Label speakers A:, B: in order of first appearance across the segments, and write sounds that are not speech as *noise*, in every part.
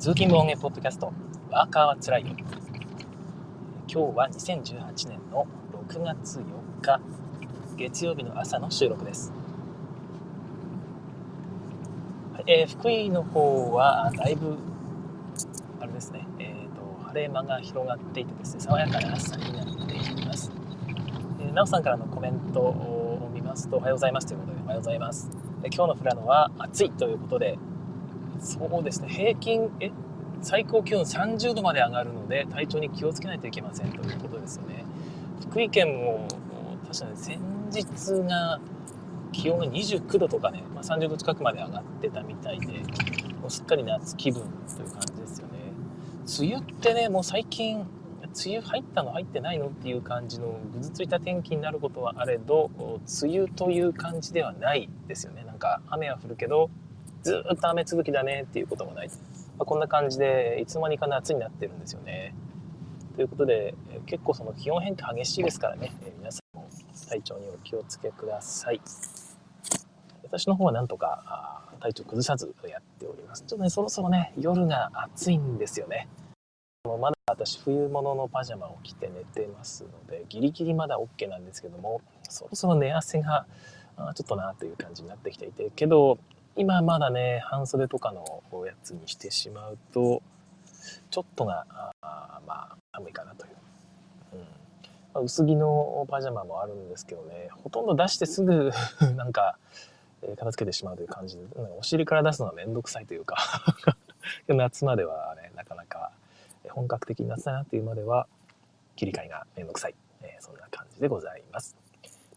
A: 通勤音源ポッドキャスト、ワーカーはつらいよ。今日は2018年の6月4日、月曜日の朝の収録です。えー、福井の方はだいぶ、あれですね、えーと、晴れ間が広がっていてですね、爽やかな朝になっています。えー、なおさんからのコメントを見ますと、おはようございますということで、おはようございます。え今日の富良野は暑いということで、そうですね、平均、え、最高気温30度まで上がるので、体調に気をつけないといけませんということですよね。福井県も、確かに先日が気温が29度とかね、まあ、30度近くまで上がってたみたいで、もうすっかり夏気分という感じですよね。梅雨ってね、もう最近、梅雨入ったの入ってないのっていう感じのぐずついた天気になることはあれど、梅雨という感じではないですよね。なんか雨は降るけど、ずっと雨続きだねっていうこともない。まあ、こんな感じで、いつの間にか夏になってるんですよね。ということで、結構その気温変化激しいですからね、え皆さんも体調にお気をつけください。私の方はなんとか体調崩さずやっております。ちょっとね、そろそろね、夜が暑いんですよね。もうまだ私、冬物のパジャマを着て寝てますので、ギリギリまだ OK なんですけども、そろそろ寝汗がちょっとなという感じになってきていて、けど、今まだね、半袖とかのやつにしてしまうと、ちょっとが、あまあ、寒いかなという。うんま、薄着のパジャマもあるんですけどね、ほとんど出してすぐ *laughs* なんか、片付けてしまうという感じで、お尻から出すのはめんどくさいというか *laughs* 夏まではね、なかなか本格的に夏だなっていうまでは、切り替えがめんどくさい。えー、そんな感じでございます。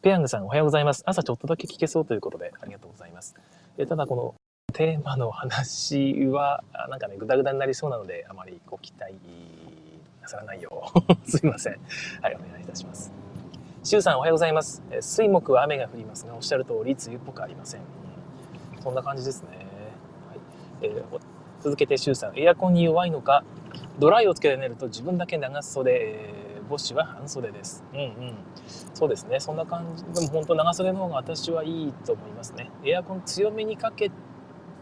A: ペヤングさんおはようございます。朝ちょっとだけ聞けそうということでありがとうございます。えただこのテーマの話はなんかねグダグダになりそうなのであまりご期待なさらないよう。*laughs* すいません。はいお願いいたします。しゅうさんおはようございます。水木は雨が降りますがおっしゃる通り梅雨っぽくありません。そんな感じですね、はい。えー、続けてしゅうさんエアコンに弱いのかドライをつけて寝ると自分だけ長袖、えー、ボッシュは半袖です。うんうん。そうですね。そんな感じ。でも本当長袖の方が私はいいと思いますね。エアコン強めにかけ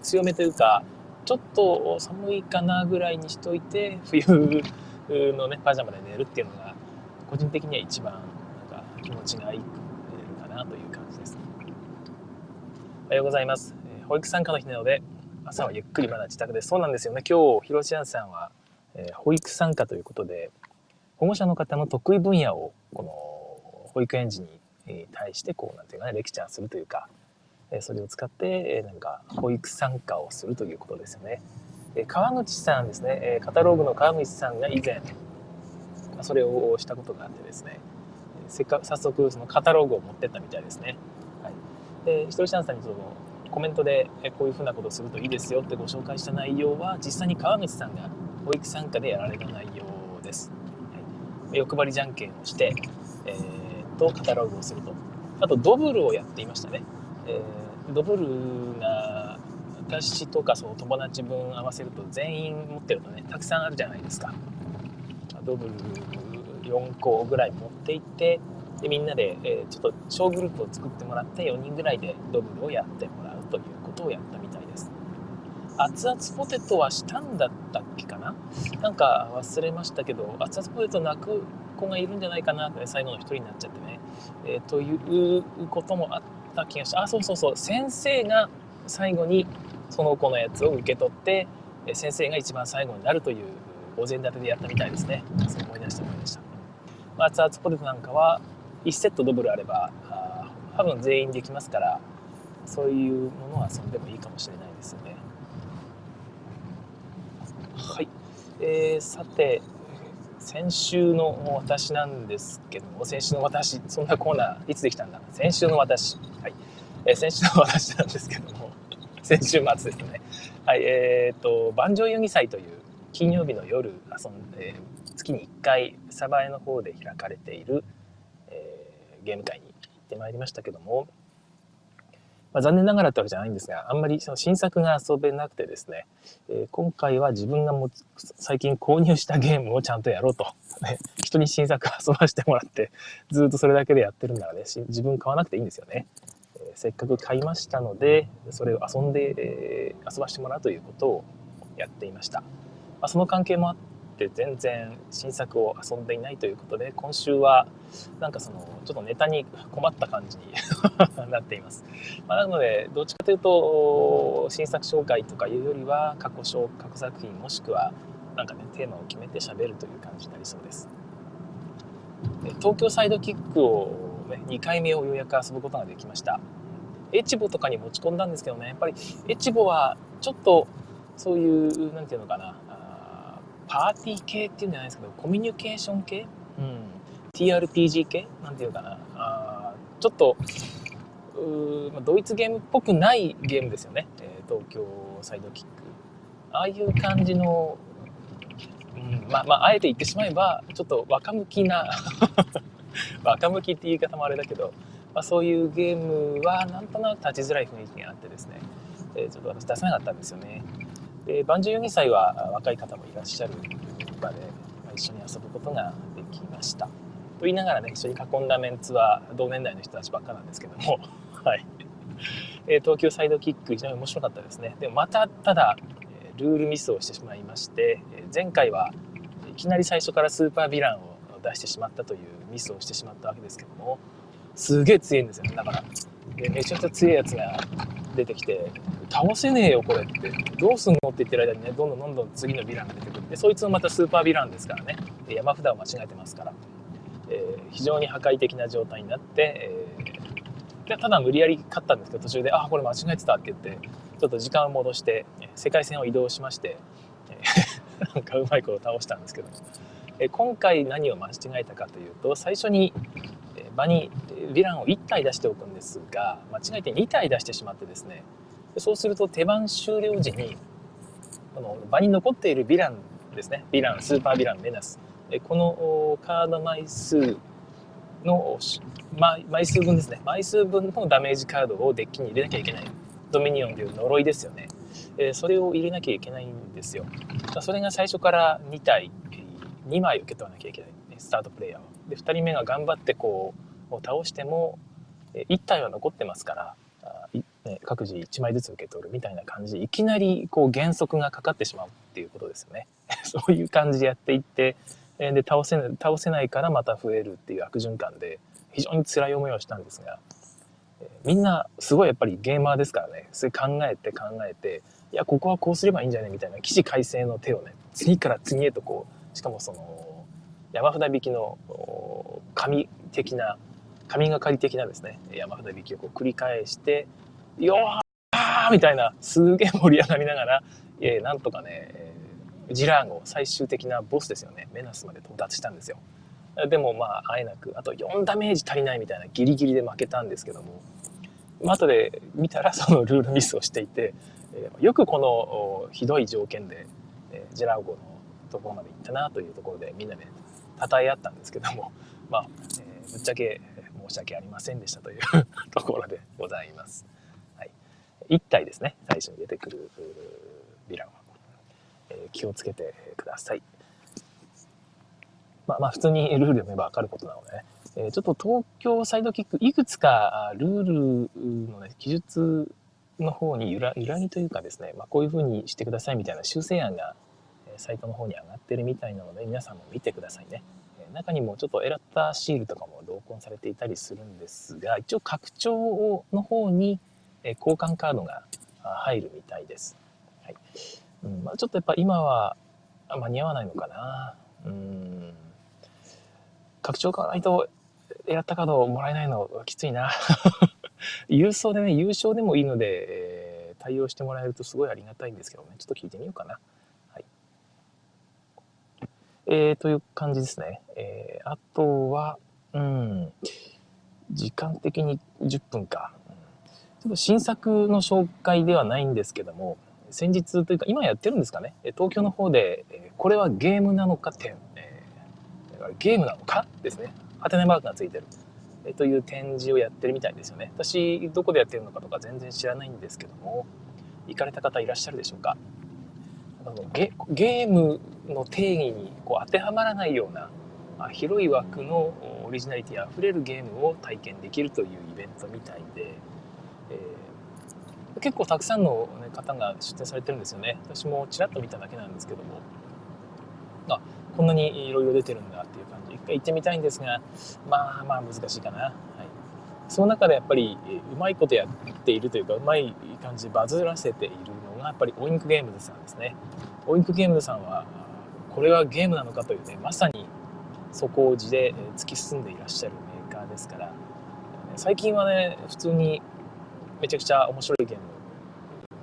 A: 強めというかちょっと寒いかなぐらいにしといて冬のねパジャマで寝るっていうのが個人的には一番なんか気持ちがいいかなという感じです。おはようございます、え保育参加の日なので朝はゆっくりまだ自宅で。すそうなんですよね。今日広ロさんは、え保育参加ということで保護者の方の得意分野をこの保育園児に対してこうなんていうかねレクチャーするというかそれを使ってなんか保育参加をするということですよね。川口さんですねカタログの川口さんが以前それをしたことがあってですねせっか早速そのカタログを持ってったみたいですね。はい、でひとりさんさんにそのコメントでこういうふうなことするといいですよってご紹介した内容は実際に川口さんが保育参加でやられた内容。欲張りじゃんけんをして、えーとカタログをすると。あとドブルをやっていましたね、えー、ドブルが私とかその友達分合わせると全員持ってるとねたくさんあるじゃないですか。ドブル4個ぐらい持っていってでみんなで、えー、ちょっと小グループを作ってもらって4人ぐらいでドブルをやってもらうということをやったみたいです。熱々ポテトはしたんだったっけかな？なんか忘れましたけど熱々ポテト泣く子がいるんじゃないかなって最後の一人になっちゃってね、えー、ということもあった気がしてあそうそうそう。先生が最後にその子のやつを受け取って先生が一番最後になるというお膳立てでやったみたいですね。そう思い出して思いました、まあ、熱々ポテトなんかは1セットドブルあればあ多分全員できますからそういうものは遊んでもいいかもしれないですよね。はい、えー、さて先週の私なんですけども、先週の私、そんなコーナーいつできたんだ？先週の私。はい。えー、先週の私なんですけども、*laughs* 先週末ですね。はい、えっ、ー、と、万丈遊戯祭という金曜日の夜遊んで、月に1回、サバエの方で開かれている、えー、ゲーム会に行ってまいりましたけども、まあ、残念ながらってわけじゃないんですが、あんまりその新作が遊べなくてですね、えー、今回は自分がも最近購入したゲームをちゃんとやろうと。*laughs* ね、人に新作遊ばしてもらって、ずっとそれだけでやってるんならね、自分買わなくていいんですよね。えー、せっかく買いましたので、それを遊んで、えー、遊ばしてもらうということをやっていました。あ、その関係もあって全然新作を遊んでいないということで今週はなんかそのちょっとネタに困った感じに *laughs* なっています、まあ、なのでどっちかというと新作紹介とかいうよりは過去過去作品もしくはなんかねテーマを決めて喋るという感じになりそうです。東京サイドキックを、ね、2回目をようやく遊ぶことができました。エチボとかに持ち込んだんですけどねやっぱりエチボはちょっとそういう何て言うのかなパーティー系っていうんじゃないですけどコミュニケーション系、うん、TRPG 系？なんていうかな。あちょっとうドイツゲームっぽくないゲームですよね、えー、東京サイドキック。ああいう感じの、うん、まあまああえて言ってしまえばちょっと若向きな *laughs* 若向きって言い方もあれだけど、まあ、そういうゲームはなんとなく立ちづらい雰囲気があってですね、えー、ちょっと私出せなかったんですよねで万十4歳は若い方もいらっしゃる場で、ま、一緒に遊ぶことができました。と言いながらね一緒に囲んだメンツは同年代の人たちばっかなんですけども。*laughs* はい、えー、東京サイドキック非常に面白かったですね。でもまたただルールミスをしてしまいまして前回はいきなり最初からスーパーヴィランを出してしまったというミスをしてしまったわけですけどもすげえ強いんですよね。だからでめちゃくちゃ強いやつが出てきて倒せねえよこれって。どうすんのって言ってる間にねどんどんどんどん次のヴィランが出てくる。でそいつもまたスーパーヴィランですからね。山札を間違えてますから、えー、非常に破壊的な状態になって、えー、ただ無理やり勝ったんですけど途中で「あこれ間違えてた」って言ってちょっと時間を戻して世界線を移動しまして、え、*laughs* なんかうまいこと倒したんですけど、え、今回何を間違えたかというと最初に場にヴィランを1体出しておくんですが間違えて2体出してしまってですねそうすると手番終了時にこの場に残っているヴィランですねヴィランスーパーヴィランメナスこのカード枚数の枚数分ですね。枚数分のダメージカードをデッキに入れなきゃいけない。ドミニオンという呪いですよね。それを入れなきゃいけないんですよ。それが最初から2体2枚受け取らなきゃいけない。スタートプレイヤーはで2人目が頑張ってこうを倒しても1体は残ってますから各自1枚ずつ受け取るみたいな感じでいきなりこう減速がかかってしまうっていうことですよね。*laughs* そういう感じでやっていってで倒せ倒せないからまた増えるっていう悪循環で非常に辛い思いをしたんですがみんなすごいやっぱりゲーマーですからねそれ考えて考えていやここはこうすればいいんじゃないみたいな起死回生の手をね次から次へとこうしかもその山札引きの紙的な神がかり的なですね山札引きをこう繰り返してよーみたいなすげえ盛り上がりながら、えー、なんとかねジラーゴ最終的なボスですよね。メナスまで到達したんですよ。でもまああえなくあと4ダメージ足りないみたいなギリギリで負けたんですけども。後で見たらそのルールミスをしていて、よくこのひどい条件で、ジラーゴのところまで行ったなというところでみんなで称え合ったんですけども。まあ、えー、ぶっちゃけ申し訳ありませんでしたという *laughs* ところでございます。はい、1体ですね最初に出てくるヴィランは、えー、気をつけてください。まあまあ普通にルール読めば分かることなのでね、えー、ちょっと東京サイドキックいくつかルールの、ね、記述の方に揺ら揺らぎというかですね、まあ、こういうふうにしてくださいみたいな修正案がサイトの方に上がってるみたいなので皆さんも見てくださいね。中にもちょっとエラッタシールとかも同梱されていたりするんですが一応拡張の方に交換カードが入るみたいです、はい。うんまあ、ちょっとやっぱ今は間に合わないのかな。うん。拡張買わないとエラッタカードをもらえないのきついな。*laughs* 郵送でね優勝でもいいので、えー、対応してもらえるとすごいありがたいんですけどね。ちょっと聞いてみようかな。えー、という感じですね。えー、あとは、うん、時間的に10分か。ちょっと新作の紹介ではないんですけども、先日というか今やってるんですかね？東京の方で、これはゲームなのか展、えー、ゲームなのかですね。ハテナマークがついてる。えという展示をやってるみたいですよね。私、どこでやってるのかとか全然知らないんですけども、行かれた方いらっしゃるでしょうか？あのゲゲームの定義にこう当てはまらないような、あ、広い枠のオリジナリティあふれるゲームを体験できるというイベントみたいで、えー、結構たくさんの、ね、方が出展されてるんですよね。私もちらっと見ただけなんですけども。あこんなにいろいろ出てるんだっていう感じ。一回行ってみたいんですがまあまあ難しいかな、はい、その中でやっぱりうまいことやっているというかうまい感じでバズらせているがやっぱりオインクゲームズさんですね。オインクゲームズさんはこれはゲームなのかというねまさに底地で突き進んでいらっしゃるメーカーですから最近はね普通にめちゃくちゃ面白いゲーム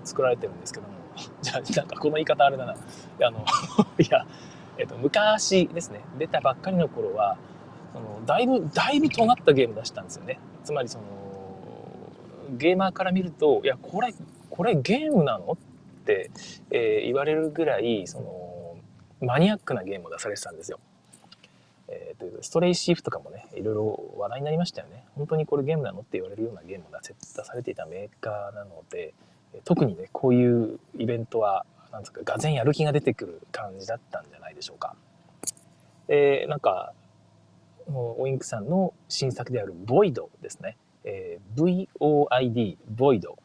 A: 作られてるんですけども *laughs* じゃあなんかこの言い方あれだな。いやあの *laughs* いや、えっと、昔ですね出たばっかりの頃はそのだいぶだいぶ尖ったゲーム出したんですよね。つまりそのゲーマーから見るといやこれこれゲームなの、えー、言われるぐらいそのマニアックなゲームを出されてたんですよえー、というストレイシーフとかもね、いろいろ話題になりましたよね。本当にこれゲームなのって言われるようなゲームが出せ出されていたメーカーなので、特にね、こういうイベントは、なんですか、がぜやる気が出てくる感じだったんじゃないでしょうか。えー、なんか、オインクさんの新作であるボイドですね。えー、VOID、ボイド。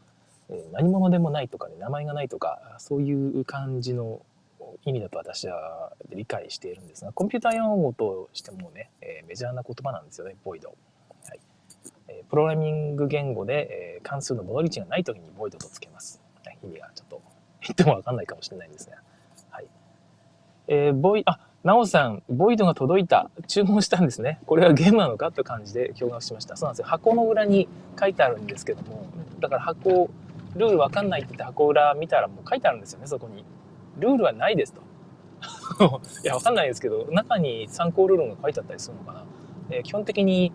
A: 何者でもないとかね、名前がないとか、そういう感じの意味だと私は理解しているんですが、コンピューター用語としてもね、えー、メジャーな言葉なんですよね、ボイド。はいえー、プログラミング言語で、えー、関数の戻り値がない時にボイドとつけます。意味がちょっと言ってもわかんないかもしれないんですが。はい。えー、ボイ、あ、なおさん、ボイドが届いた。注文したんですね。これはゲームなのか？という感じで驚愕しました。そうなんですよ。箱の裏に書いてあるんですけども、だから箱、ルールわかんないって言って箱裏見たらもう書いてあるんですよね、そこに。ルールはないですと。*laughs* いや、わかんないですけど、中に参考ルールが書いてあったりするのかな。えー、基本的に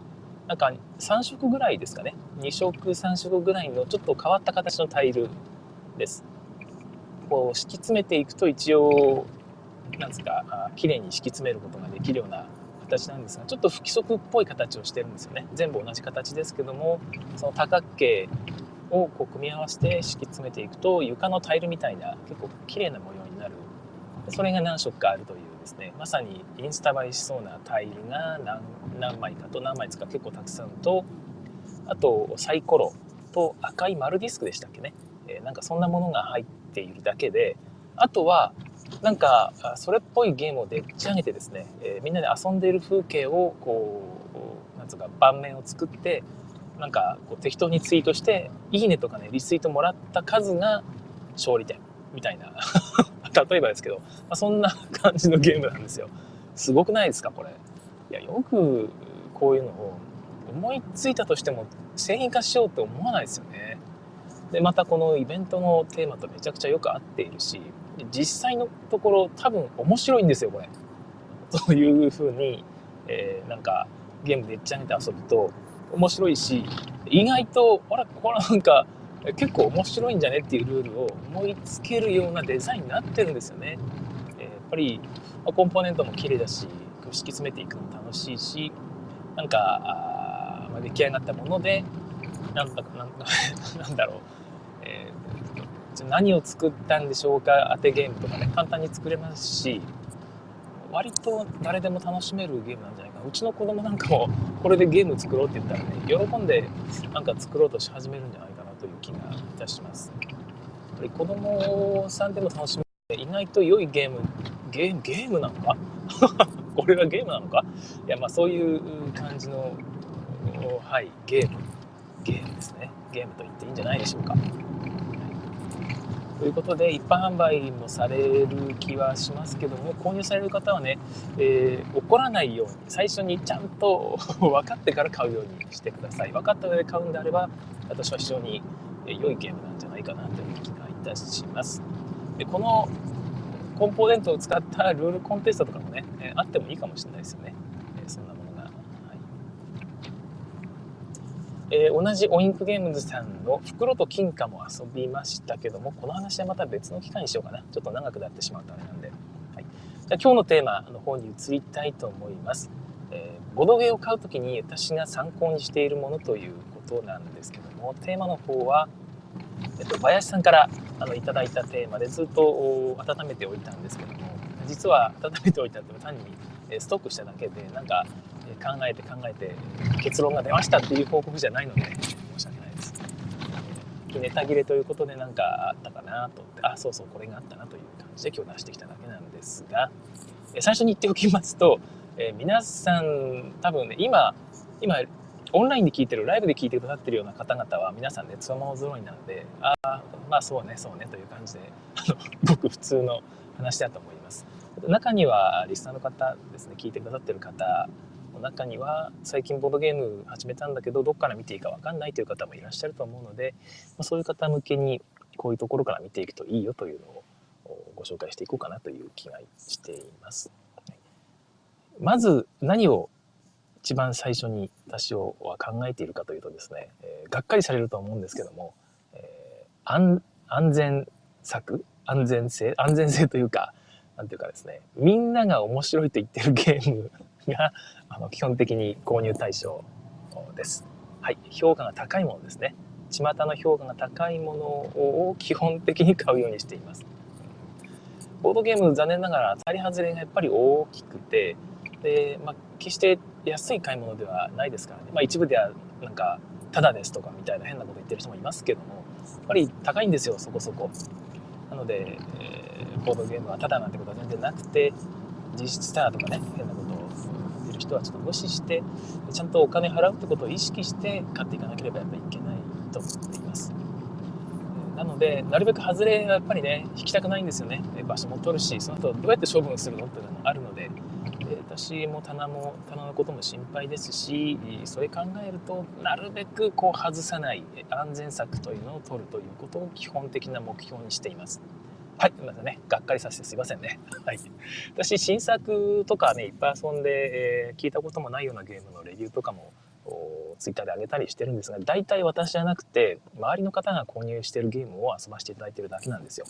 A: なんか3色ぐらいですかね。2色、3色ぐらいのちょっと変わった形のタイルです。こう敷き詰めていくと一応、なんですか、綺麗に敷き詰めることができるような形なんですが、ちょっと不規則っぽい形をしてるんですよね。全部同じ形ですけども、その多角形をこう組み合わせて敷き詰めていくと床のタイルみたいな結構綺麗な模様になる。それが何色かあるというですね。まさにインスタ映えしそうなタイルが何何枚かと何枚ですか結構たくさんとあとサイコロと赤い丸ディスクでしたっけね、えー、なんかそんなものが入っているだけであとはなんかそれっぽいゲームをでっち上げてですね、えー、みんなで遊んでいる風景をこうなんつうか盤面を作ってなんかこう適当にツイートしていいねとかねリツイートもらった数が勝利点みたいな *laughs* 例えばですけど、まあ、そんな感じのゲームなんですよ。すごくないですかこれ。いや、よくこういうのを思いついたとしても製品化しようって思わないですよね。で、またこのイベントのテーマとめちゃくちゃよく合っているし、実際のところ多分面白いんですよ、これ。そういうに、えー、なんかゲームでっちゃげて遊ぶと面白いし、意外と、あれ、これなんか結構面白いんじゃねっていうルールを思いつけるようなデザインになってるんですよね。え、やっぱり、まコンポーネントも綺麗だし敷き詰めていくのも楽しいしなんかあ、まあ、出来上がったものでなんだなん *laughs* なんだろう、えー、何を作ったんでしょうか当てゲームとかね簡単に作れますし割と誰でも楽しめるゲームなんじゃないかなうちの子供なんかもこれでゲーム作ろうって言ったらね喜んでなんか作ろうとし始めるんじゃないかなという気がいたします。やっぱり子供さんでも楽しめ意外と良いゲームゲームゲームなのか？*laughs* これがゲームなのか？いやまあそういう感じのはいゲーム。ゲームですね。ゲームと言っていいんじゃないでしょうか。ということで一般販売もされる気はしますけども購入される方はね、えー、怒らないように最初にちゃんと *laughs* 分かってから買うようにしてください。分かった上で買うんであれば私は非常に良いゲームなんじゃないかなという気がいたします。でこのコンポーネントを使ったルールコンテストとかもね、あってもいいかもしれないですよね。えー、同じオインクゲームズさんの袋と金貨も遊びましたけども、この話はまた別の機会にしようかな。ちょっと長くなってしまうとあれなんで。はい、じゃ今日のテーマの方に移りたいと思います。えー、ボドゲを買うときに私が参考にしているものということなんですけども、テーマの方は、えっと、林さんからあのいただいたテーマでずっと温めておいたんですけども、実は温めておいたって単にストックしただけで、なんか考えて考えて結論が出ましたっていう報告じゃないので申し訳ないです。ネタ切れということで何かあったかなと思ってあそうそうこれがあったなという感じで今日出してきただけなんですが、最初に言っておきますと、えー、皆さん多分ね今今オンラインで聞いてるライブで聞いてくださってるような方々は皆さんねつわもの揃いなのでああまあそうねそうねという感じであの *laughs* ごく普通の話だと思います中にはリスナーの方ですね聞いてくださってる方の中には最近ボードゲーム始めたんだけどどっから見ていいか分かんないという方もいらっしゃると思うので、まあ、そういう方向けにこういうところから見ていくといいよというのをご紹介していこうかなという気がしています。まず何を一番最初に私は考えているかというとですね、えー、がっかりされると思うんですけども、えー、安全策？安全性？安全性というか何ていうかですねみんなが面白いと言ってるゲームがあの基本的に購入対象です。はい、評価が高いものですね。巷の評価が高いものを基本的に買うようにしています。ボードゲーム残念ながら当たり外れがやっぱり大きくてで、まあ、決して安い買い物ではないですからね、まあ、一部ではなんかタダですとかみたいな変なこと言ってる人もいますけどもやっぱり高いんですよそこそこなので、えー、ボードゲームはタダなんてことは全然なくて実質タダとかね変なことる人はちょっと無視してちゃんとお金払うってことを意識して買っていかなければやっぱりいけないと思っていますなのでなるべく外れはやっぱりね引きたくないんですよね場所も取るしその後どうやって処分するのっていうのもあるので私も棚も棚のことも心配ですしそれ考えるとなるべくこう外さない安全策というのを取るということを基本的な目標にしています。はい、すみまたね、がっかりさせてすいませんね。はい。私、新作とかね、いっぱい遊んで、えー、聞いたこともないようなゲームのレビューとかも、ツイッターで上げたりしてるんですが、大体私じゃなくて、周りの方が購入してるゲームを遊ばせていただいてるだけなんですよ。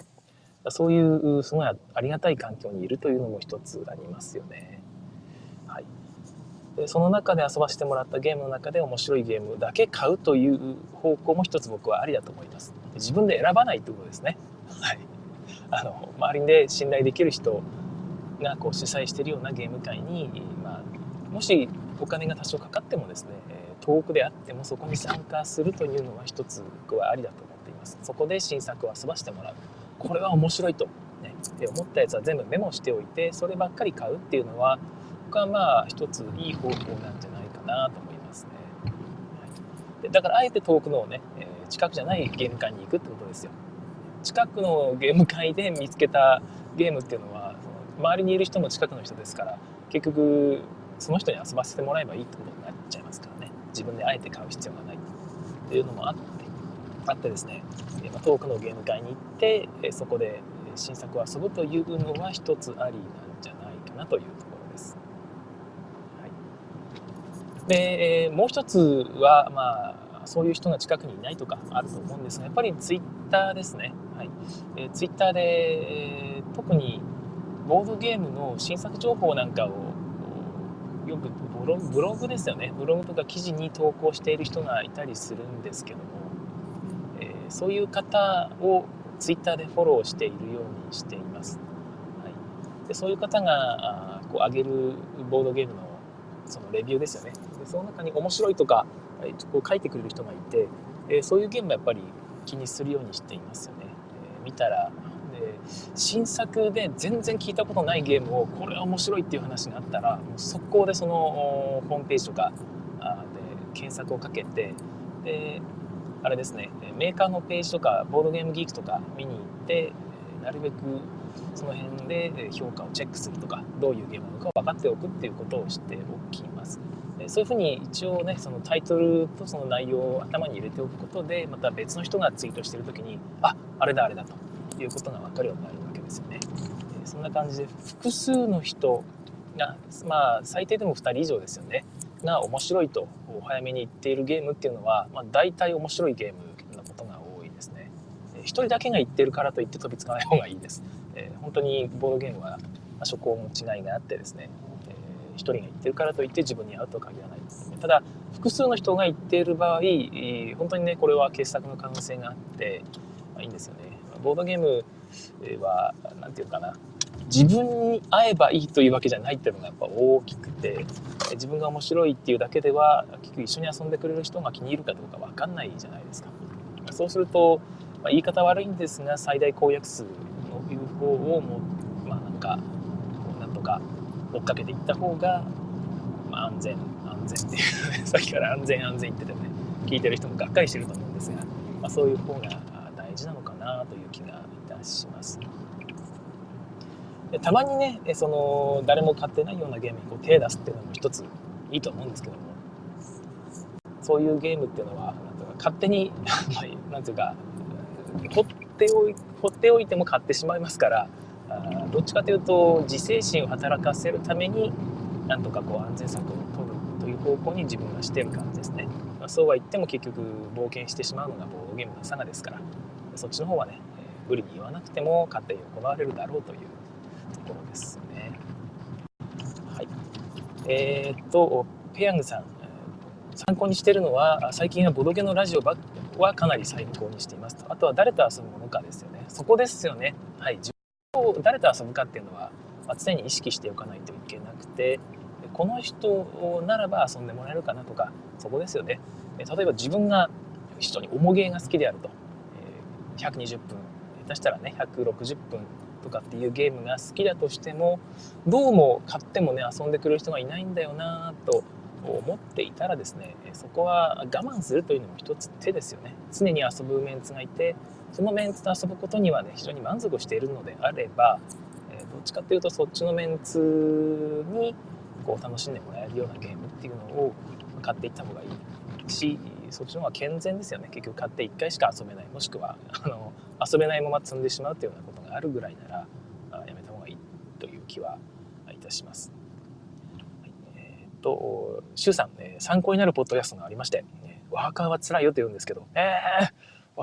A: そういうすごいありがたい環境にいるというのも一つありますよね。はい、でその中で遊ばせてもらったゲームの中で面白いゲームだけ買うという方向も一つ僕はありだと思います。自分で選ばないということですね。はい、あの周りで信頼できる人がこう主催しているようなゲーム会に、まあ、もしお金が多少かかってもですね遠くであってもそこに参加するというのは一つ僕はありだと思っています。そこで新作を遊ばせてもらう。これは面白いと、ね、で思ったやつは全部メモしておいてそればっかり買うっていうのは僕はまあ一ついい方法なんじゃないかなと思いますね、はい、でだからあえて遠くのね、え、近くじゃないゲーム会に行くってことですよ近くのゲーム会で見つけたゲームっていうのはその周りにいる人も近くの人ですから結局その人に遊ばせてもらえばいいってことになっちゃいますからね自分であえて買う必要がないっていうのもあってあってですね遠くのゲーム会に行ってそこで新作を遊ぶというのは一つありなんじゃないかなというところです。はい、でもう一つはまあそういう人が近くにいないとかあると思うんですがやっぱりツイッターですね。はいえー、ツイッターで、えー、特にボードゲームの新作情報なんかをよくブロブログですよねブログとか記事に投稿している人がいたりするんですけどもえそういう方をツイッターでフォローしているようにしています。はい、でそういう方があこう上げるボードゲームのそのレビューですよね。でその中に面白いとかこう書いてくれる人がいて、えそういうゲームはやっぱり気にするようにしていますよね。え見たらで新作で全然聞いたことないゲームをこれは面白いっていう話があったらもう速攻でそのホームページとかで検索をかけてであれですねメーカーのページとかボードゲームギークとか見に行ってなるべくその辺で評価をチェックするとかどういうゲームなのか分かっておくっていうことをしておきますそういうふうに一応ねそのタイトルとその内容を頭に入れておくことでまた別の人がツイートしてる時にああれだあれだということが分かるようになるわけですよねそんな感じで複数の人がまあ最低でも2人以上ですよねが面白いとお早めに言っているゲームっていうのは、まあ、大体面白いゲームのことが多いですね。1人だけが言ってるからといって飛びつかない方がいいです。えー、本当にボードゲームは初行の違いがあってですね、1人が言ってるからといって自分に合うとは限らないです、ね。ただ複数の人が言っている場合、本当にねこれは傑作の可能性があって、まあ、いいんですよね。ボードゲームは何て言うかな自分に会えばいいというわけじゃないっていうのがやっぱ大きくて自分が面白いっていうだけでは結局一緒に遊んでくれる人が気に入るかどうか分かんないじゃないですかそうすると、まあ、言い方悪いんですが最大公約数のいう方をもまあなんかなんとか追っかけていった方が、まあ、安全安全っていう *laughs* さっきから安全安全言っててね聞いてる人もがっかりしてると思うんですが、まあ、そういう方が大事なのかなという気がいたします。でたまにねその誰も買ってないようなゲームにこう手を出すっていうのも一ついいと思うんですけどもそういうゲームっていうのはなんとか勝手になんていうか *laughs* 放っておい放っておいても買ってしまいますからあどっちかというと自制心を働かせるためになんとかこう安全策を取るという方向に自分がしてる感じですね、まあ、そうは言っても結局冒険してしまうのがボードゲームの差がですからそっちの方はね無理に言わなくても勝手に行われるだろうというところですね。はい。えー、っとペヤングさん参考にしてるのは最近はボドゲのラジオはかなり参考にしていますと。あとは誰と遊ぶものかですよね。そこですよね。はい。誰と遊ぶかっていうのは、常に意識しておかないといけなくてこの人ならば遊んでもらえるかなとかそこですよね。例えば自分が非常に重ゲーが好きであると。120分。下手したらね160分とかっていうゲームが好きだとしてもどうも買ってもね遊んでくれる人がいないんだよなと思っていたらですねそこは我慢するというのも一つ手ですよね。常に遊ぶメンツがいてそのメンツと遊ぶことにはね非常に満足しているのであれば、えどっちかっていうとそっちのメンツにこう楽しんでもらえるようなゲームっていうのを買っていった方がいいしそっちの方が健全ですよね結局買って1回しか遊べないもしくはあの遊べないまま積んでしまうというようなことがあるぐらいならやめた方がいいという気はいたします。と、シュウさん、え参考になるポッドキャストがありまして、ワーカーは辛いよと言うんですけど、えー、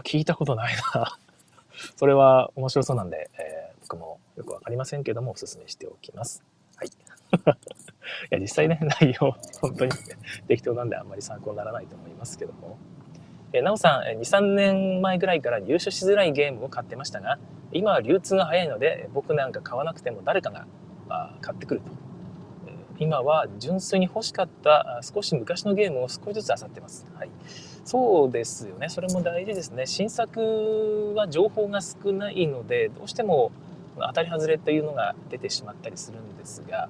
A: 聞いたことないな。*laughs* それは面白そうなんで、えー、僕もよくわかりませんけども、お勧めしておきます。はい。*laughs* いや、実際ね、内容、本当に適当なんであんまり参考にならないと思いますけども。えなおさん、2、3年前ぐらいから入手しづらいゲームを買ってましたが、今は流通が早いので、僕なんか買わなくても誰かが買ってくると。今は純粋に欲しかった少し昔のゲームを少しずつ漁ってます。はい、そうですよね。それも大事ですね。新作は情報が少ないので、どうしても当たり外れというのが出てしまったりするんですが、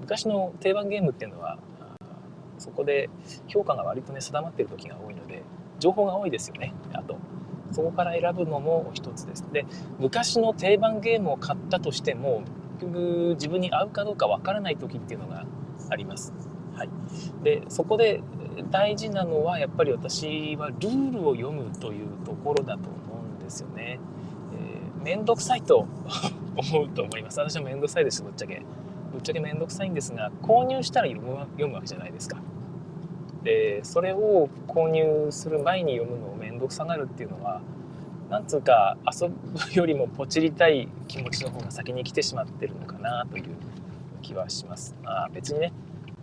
A: 昔の定番ゲームっていうのは、そこで評価が割とね、定まっている時が多いので、情報が多いですよね。あと、そこから選ぶのも一つです。で、昔の定番ゲームを買ったとしても、局自分に合うかどうかわからない時っていうのがあります。はい、でそこで大事なのはやっぱり私はルールを読むというところだと思うんですよね。えー、めんどくさいと *laughs* 思うと思います。私はめんどくさいですぶっちゃけ。ぶっちゃけめんどくさいんですが購入したら読む読むわけじゃないですか。でそれを購入する前に読むのをめんどくさがるっていうのはなんつうか遊ぶよりもポチりたい気持ちの方が先に来てしまってるのかなという気はします。まあ別にね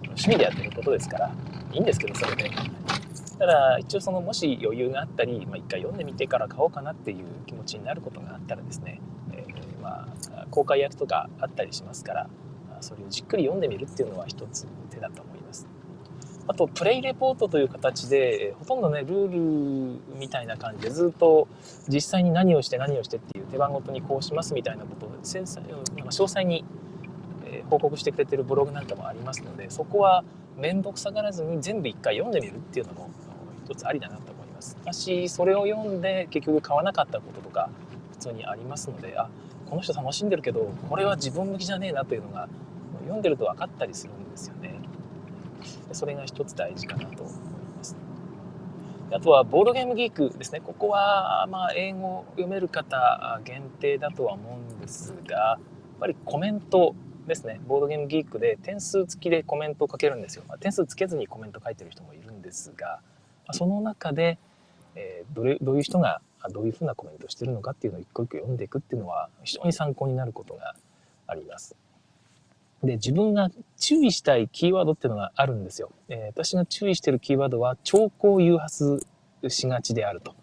A: 趣味でやってることですからいいんですけどそれで。ただ一応そのもし余裕があったり、まあ、一回読んでみてから買おうかなっていう気持ちになることがあったらですね、えー、まあ公開役とかあったりしますからそれをじっくり読んでみるっていうのは一つ手だと思います。あと、プレイレポートという形で、ほとんどね、ルールみたいな感じで、ずっと実際に何をして何をしてっていう手番ごとにこうしますみたいなことを繊細詳細に報告してくれてるブログなんかもありますので、そこは面倒くさがらずに全部一回読んでみるっていうのも一つありだなと思います。私、それを読んで結局買わなかったこととか普通にありますので、あ、この人楽しんでるけど、これは自分向きじゃねえなというのが読んでると分かったりするんですよね。それが一つ大事かなと思います。あとはボードゲームギークですね。ここはまあ英語読める方限定だとは思うんですが、やっぱりコメントですね。ボードゲームギークで点数付きでコメントをかけるんですよ。まあ、点数つけずにコメント書いてる人もいるんですが、まその中で、えー、どれどういう人がどういうふうなコメントをしてるのかっていうのを一個一個読んでいくっていうのは非常に参考になることがあります。で、自分が注意したいキーワードっていうのがあるんですよ。えー、私が注意してるキーワードは、兆候誘発しがちであると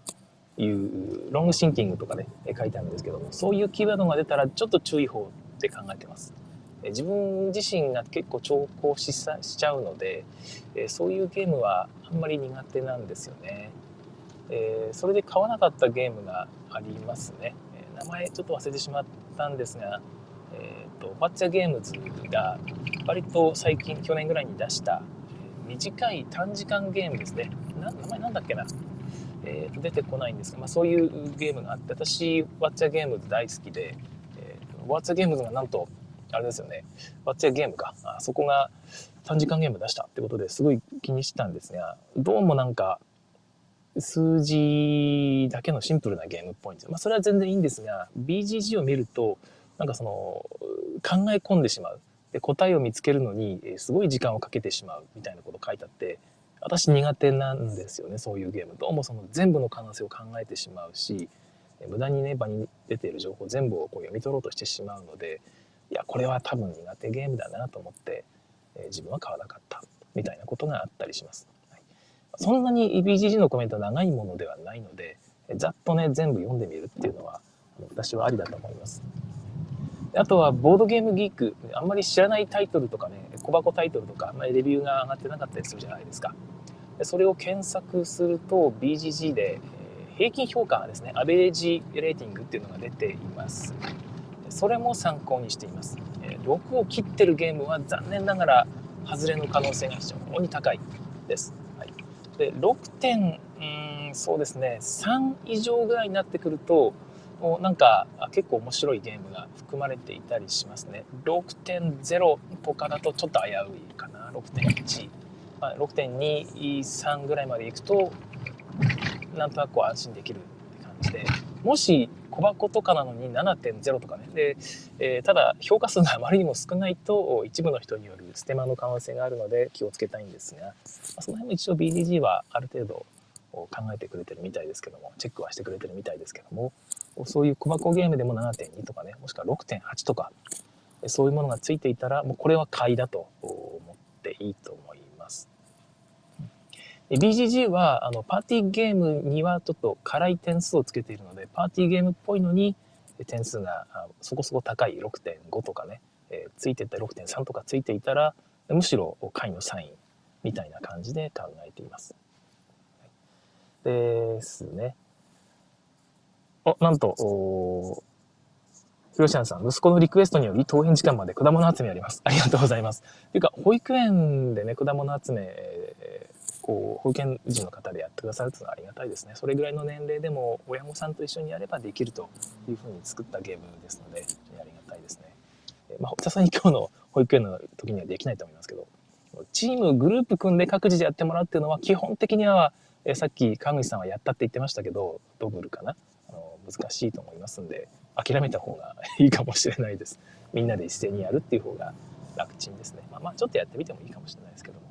A: いう、ロングシンキングとかで、ね、書いてあるんですけども、そういうキーワードが出たら、ちょっと注意報って考えてます。え自分自身が結構兆候ししちゃうので、えそういうゲームはあんまり苦手なんですよね。えー、それで買わなかったゲームがありますね。え名前ちょっと忘れてしまったんですが、えーと、バッチャゲームズが割と最近去年ぐらいに出した短い短時間ゲームですね。名前なんだっけな、えー、出てこないんですが、まあ、そういうゲームがあって私バッチャゲームズ大好きで、えー、バッチャゲームズがなんとあれですよね。バッチャゲームか。あそこが短時間ゲーム出したってことですごい気にしてたんですがどうもなんか数字だけのシンプルなゲームっぽいんですよ。まあ、それは全然いいんですが、BGG を見ると、なんかその、考え込んでしまう。で、答えを見つけるのに、すごい時間をかけてしまうみたいなこと書いてあって、私苦手なんですよね、そういうゲーム。どうもその全部の可能性を考えてしまうし、無駄にね、場に出ている情報全部をこう読み取ろうとしてしまうので、いや、これは多分苦手ゲームだなと思って、え自分は買わなかったみたいなことがあったりします。はいそんなに EBGG のコメント長いものではないので、ざっとね、全部読んでみるっていうのは、私はありだと思います。あとは、ボードゲームギーク、あんまり知らないタイトルとかね、小箱タイトルとか、まあ、レビューが上がってなかったりするじゃないですか。それを検索すると、BGG で平均評価がですね、アベレージレーティングっていうのが出ています。それも参考にしています。6を切ってるゲームは残念ながら外れの可能性が非常に高いです。はいで6点うんそうですね3以上ぐらいになってくるとなんか結構面白いゲームが含まれていたりしますね。6.0とかだとちょっと危ういかな。6.1、まあ、6.23ぐらいまでいくとなんとなく安心できるって感じで。もし小箱とかなのに7.0とかね。で、えー、ただ評価数があまりにも少ないと一部の人によるステマの可能性があるので気をつけたいんですが、まあ、その辺も一応 BDG はある程度考えてくれてるみたいですけどもチェックはしてくれてるみたいですけども。そういう小箱ゲームでも7.2とかねもしくは6.8とかそういうものがついていたらもうこれは買いだと思っていいと思います。BGG はあのパーティーゲームにはちょっと辛い点数をつけているのでパーティーゲームっぽいのに点数がそこそこ高い6.5とかね、えー、ついてった6.3とかついていたらむしろ下位のサインみたいな感じで考えています。ですね。お、なんと、ひろしゃんさん、息子のリクエストにより、当編時間まで果物集めあります。ありがとうございます。というか、保育園でね、果物集め、こう保育園児の方でやってくださるというのはありがたいですねそれぐらいの年齢でも親御さんと一緒にやればできるというふうに作ったゲームですのでありがたいですねえまあさすがに今日の保育園の時にはできないと思いますけどチームグループ組んで各自でやってもらうっていうのは基本的にはえさっき川口さんはやったって言ってましたけどドブルかな？難しいと思いますんで諦めた方が *laughs* いいかもしれないですみんなで一斉にやるっていう方が楽ちんですねまあ、まあちょっとやってみてもいいかもしれないですけども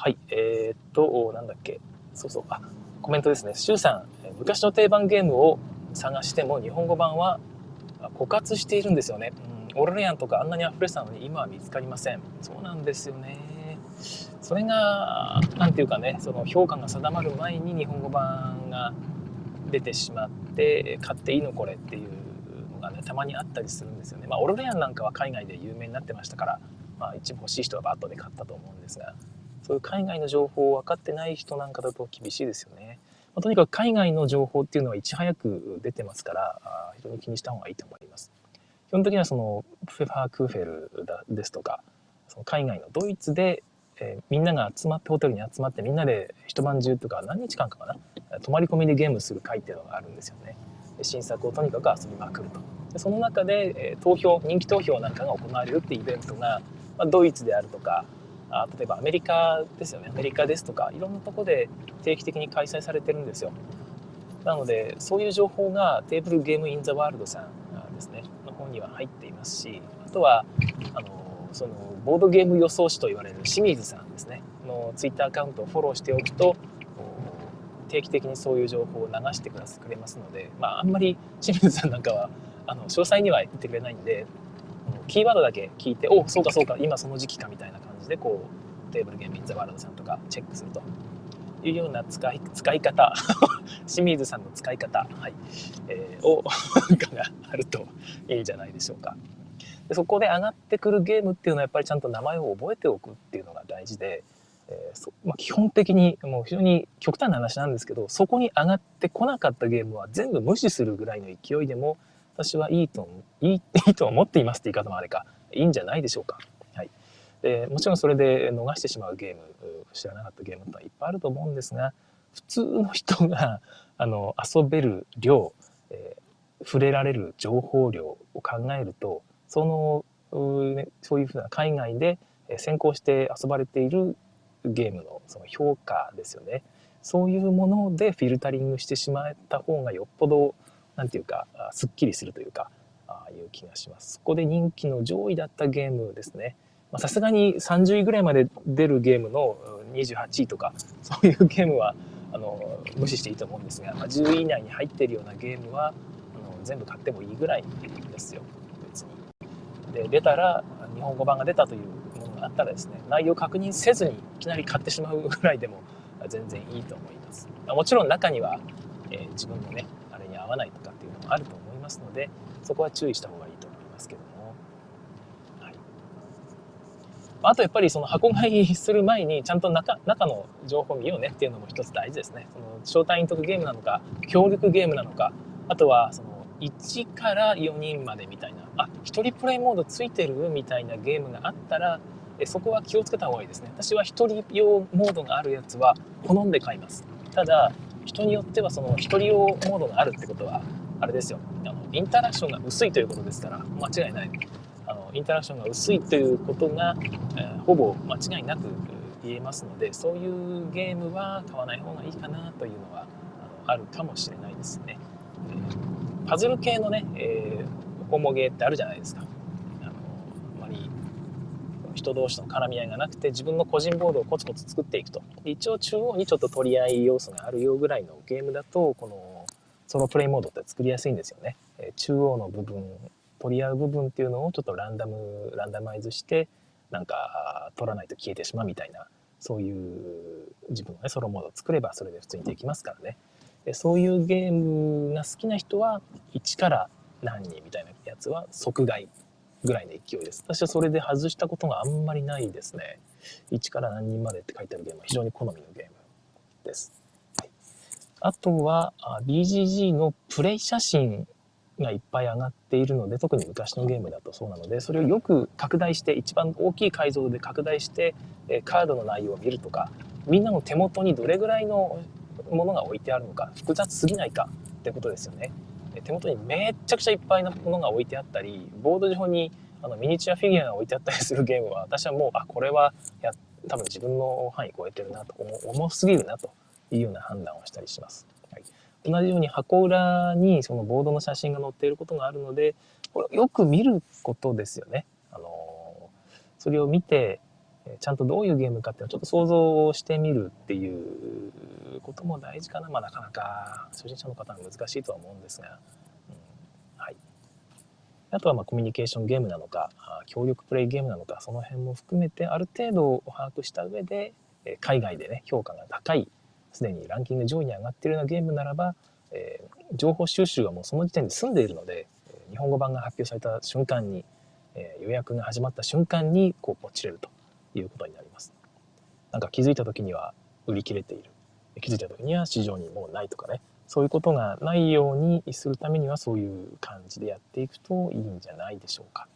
A: はい、えー、っと、なんだっけ。そうそう、あ、コメントですね。シュウさん、昔の定番ゲームを探しても日本語版は枯渇しているんですよね。うん、オルレアンとかあんなに溢れてたのに今は見つかりません。そうなんですよね。それが、なんていうかね、その評価が定まる前に日本語版が出てしまって、買っていいのこれっていうのがね、たまにあったりするんですよね。まあ、オルレアンなんかは海外で有名になってましたから、まあ、一部欲しい人はバットで買ったと思うんですが、そういう海外の情報を分かってない人なんかだと厳しいですよね。まあ、とにかく海外の情報っていうのはいち早く出てますからあ非常に気にした方がいいと思います。基本的にはそのフェファークーフェルですとかその海外のドイツで、えー、みんなが集まってホテルに集まってみんなで一晩中とか何日間かかな泊まり込みでゲームする会っていうのがあるんですよね。新作をとにかく遊びまくると。でその中で、えー、投票人気投票なんかが行われるっていうイベントが、まあ、ドイツであるとかあ例えばアメリカですよねアメリカですとかいろんなとこで定期的に開催されてるんですよなのでそういう情報がテーブルゲームインザワールドさんですねの方には入っていますしあとはあのそのボードゲーム予想士と言われる清水さんですね。のツイッターアカウントをフォローしておくと定期的にそういう情報を流してくれますので、まあ、あんまり清水さんなんかはあの詳細には言ってくれないんでキーワードだけ聞いておそうかそうか今その時期かみたいな感じでこうテーブルゲームインザワールドさんとかチェックするというような使い使い方 *laughs* 清水さんの使い方、はいえー、を *laughs* があるといいんじゃないでしょうか。でそこで上がってくるゲームっていうのはやっぱりちゃんと名前を覚えておくっていうのが大事で、えーまあ、基本的にもう非常に極端な話なんですけどそこに上がってこなかったゲームは全部無視するぐらいの勢いでも私はいいといい *laughs* いいと思っていますって言い方もあれかいいんじゃないでしょうか。はい、でもちろんそれで逃してしまうゲーム知らなかったゲームっていっぱいあると思うんですが普通の人が *laughs* あの遊べる量、えー、触れられる情報量を考えるとそのそういうふうな海外で先行して遊ばれているゲームのその評価ですよね。そういうものでフィルタリングしてしまった方がよっぽど何て言うかすっきりするというかああいう気がします。そこで人気の上位だったゲームですね。さすがに30位ぐらいまで出るゲームの28位とか *laughs* そういうゲームはあの無視していいと思うんですが、まあ、10位以内に入っているようなゲームはあの全部買ってもいいぐらいですよ。で出たら日本語版が出たというものがあったらですね内容確認せずにいきなり買ってしまうぐらいでも全然いいと思います。もちろん中には、えー、自分のねあれに合わないとかっていうのもあると思いますのでそこは注意した方がいいと思いますけども、はい、あとやっぱりその箱買いする前にちゃんと中中の情報を見ようねっていうのも一つ大事ですね。その招待員得ゲームなのか協力ゲームなのかあとはその1から4人までみたいなあ1人プレイモードついてる？みたいなゲームがあったらそこは気をつけた方がいいですね。私は1人用モードがあるやつは好んで買います。ただ人によってはその1人用モードがあるってことはあれですよ。あのインタラクションが薄いということですから間違いない。あのインタラクションが薄いということが、えー、ほぼ間違いなく言えますのでそういうゲームは買わない方がいいかなというのはあのあるかもしれないですね、えー、パズル系のね、えー、ホモゲーってあるじゃないですか。あのあまり人同士の絡み合いがなくて自分の個人ボードをコツコツ作っていくと。一応中央にちょっと取り合い要素があるよぐらいのゲームだとこのソロプレイモードって作りやすいんですよね、え中央の部分取り合う部分っていうのをちょっとランダムランダマイズしてなんか取らないと消えてしまうみたいなそういう自分のねソロモードを作ればそれで普通にできますからね。そういうゲームが好きな人は1から何人みたいなやつは即買いぐらいの勢いです。私はそれで外したことがあんまりないですね。1から何人までって書いてあるゲームは非常に好みのゲームです、はい、あとは BGG のプレイ写真がいっぱい上がっているので特に昔のゲームだとそうなのでそれをよく拡大して一番大きい解像度で拡大してカードの内容を見るとかみんなの手元にどれぐらいのものが置いてあるのか複雑すぎないかってことですよね。手元にめっちゃくちゃいっぱいなものが置いてあったりボード上にあのミニチュアフィギュアが置いてあったりするゲームは私はもうあこれはや多分自分の範囲超えてるなと重すぎるなというような判断をしたりします。はい同じように箱裏にそのボードの写真が載っていることがあるのでこれよく見ることですよね。あのそれを見てちゃんとどういうゲームかっていうのをちょっと想像してみるっていうことも大事かな。まあなかなか初心者の方は難しいとは思うんですが。あとはまコミュニケーションゲームなのか、協力プレイゲームなのか、その辺も含めてある程度を把握した上で、海外でね、評価が高いすでにランキング上位に上がっているようなゲームならば、えー、情報収集がもうその時点で済んでいるので、日本語版が発表された瞬間に、えー、予約が始まった瞬間にこうポチれるということになります。なんか気づいた時には売り切れている。気づいた時には市場にもうないとかね。そういうことがないようにするためにはそういう感じでやっていくといいんじゃないでしょうか。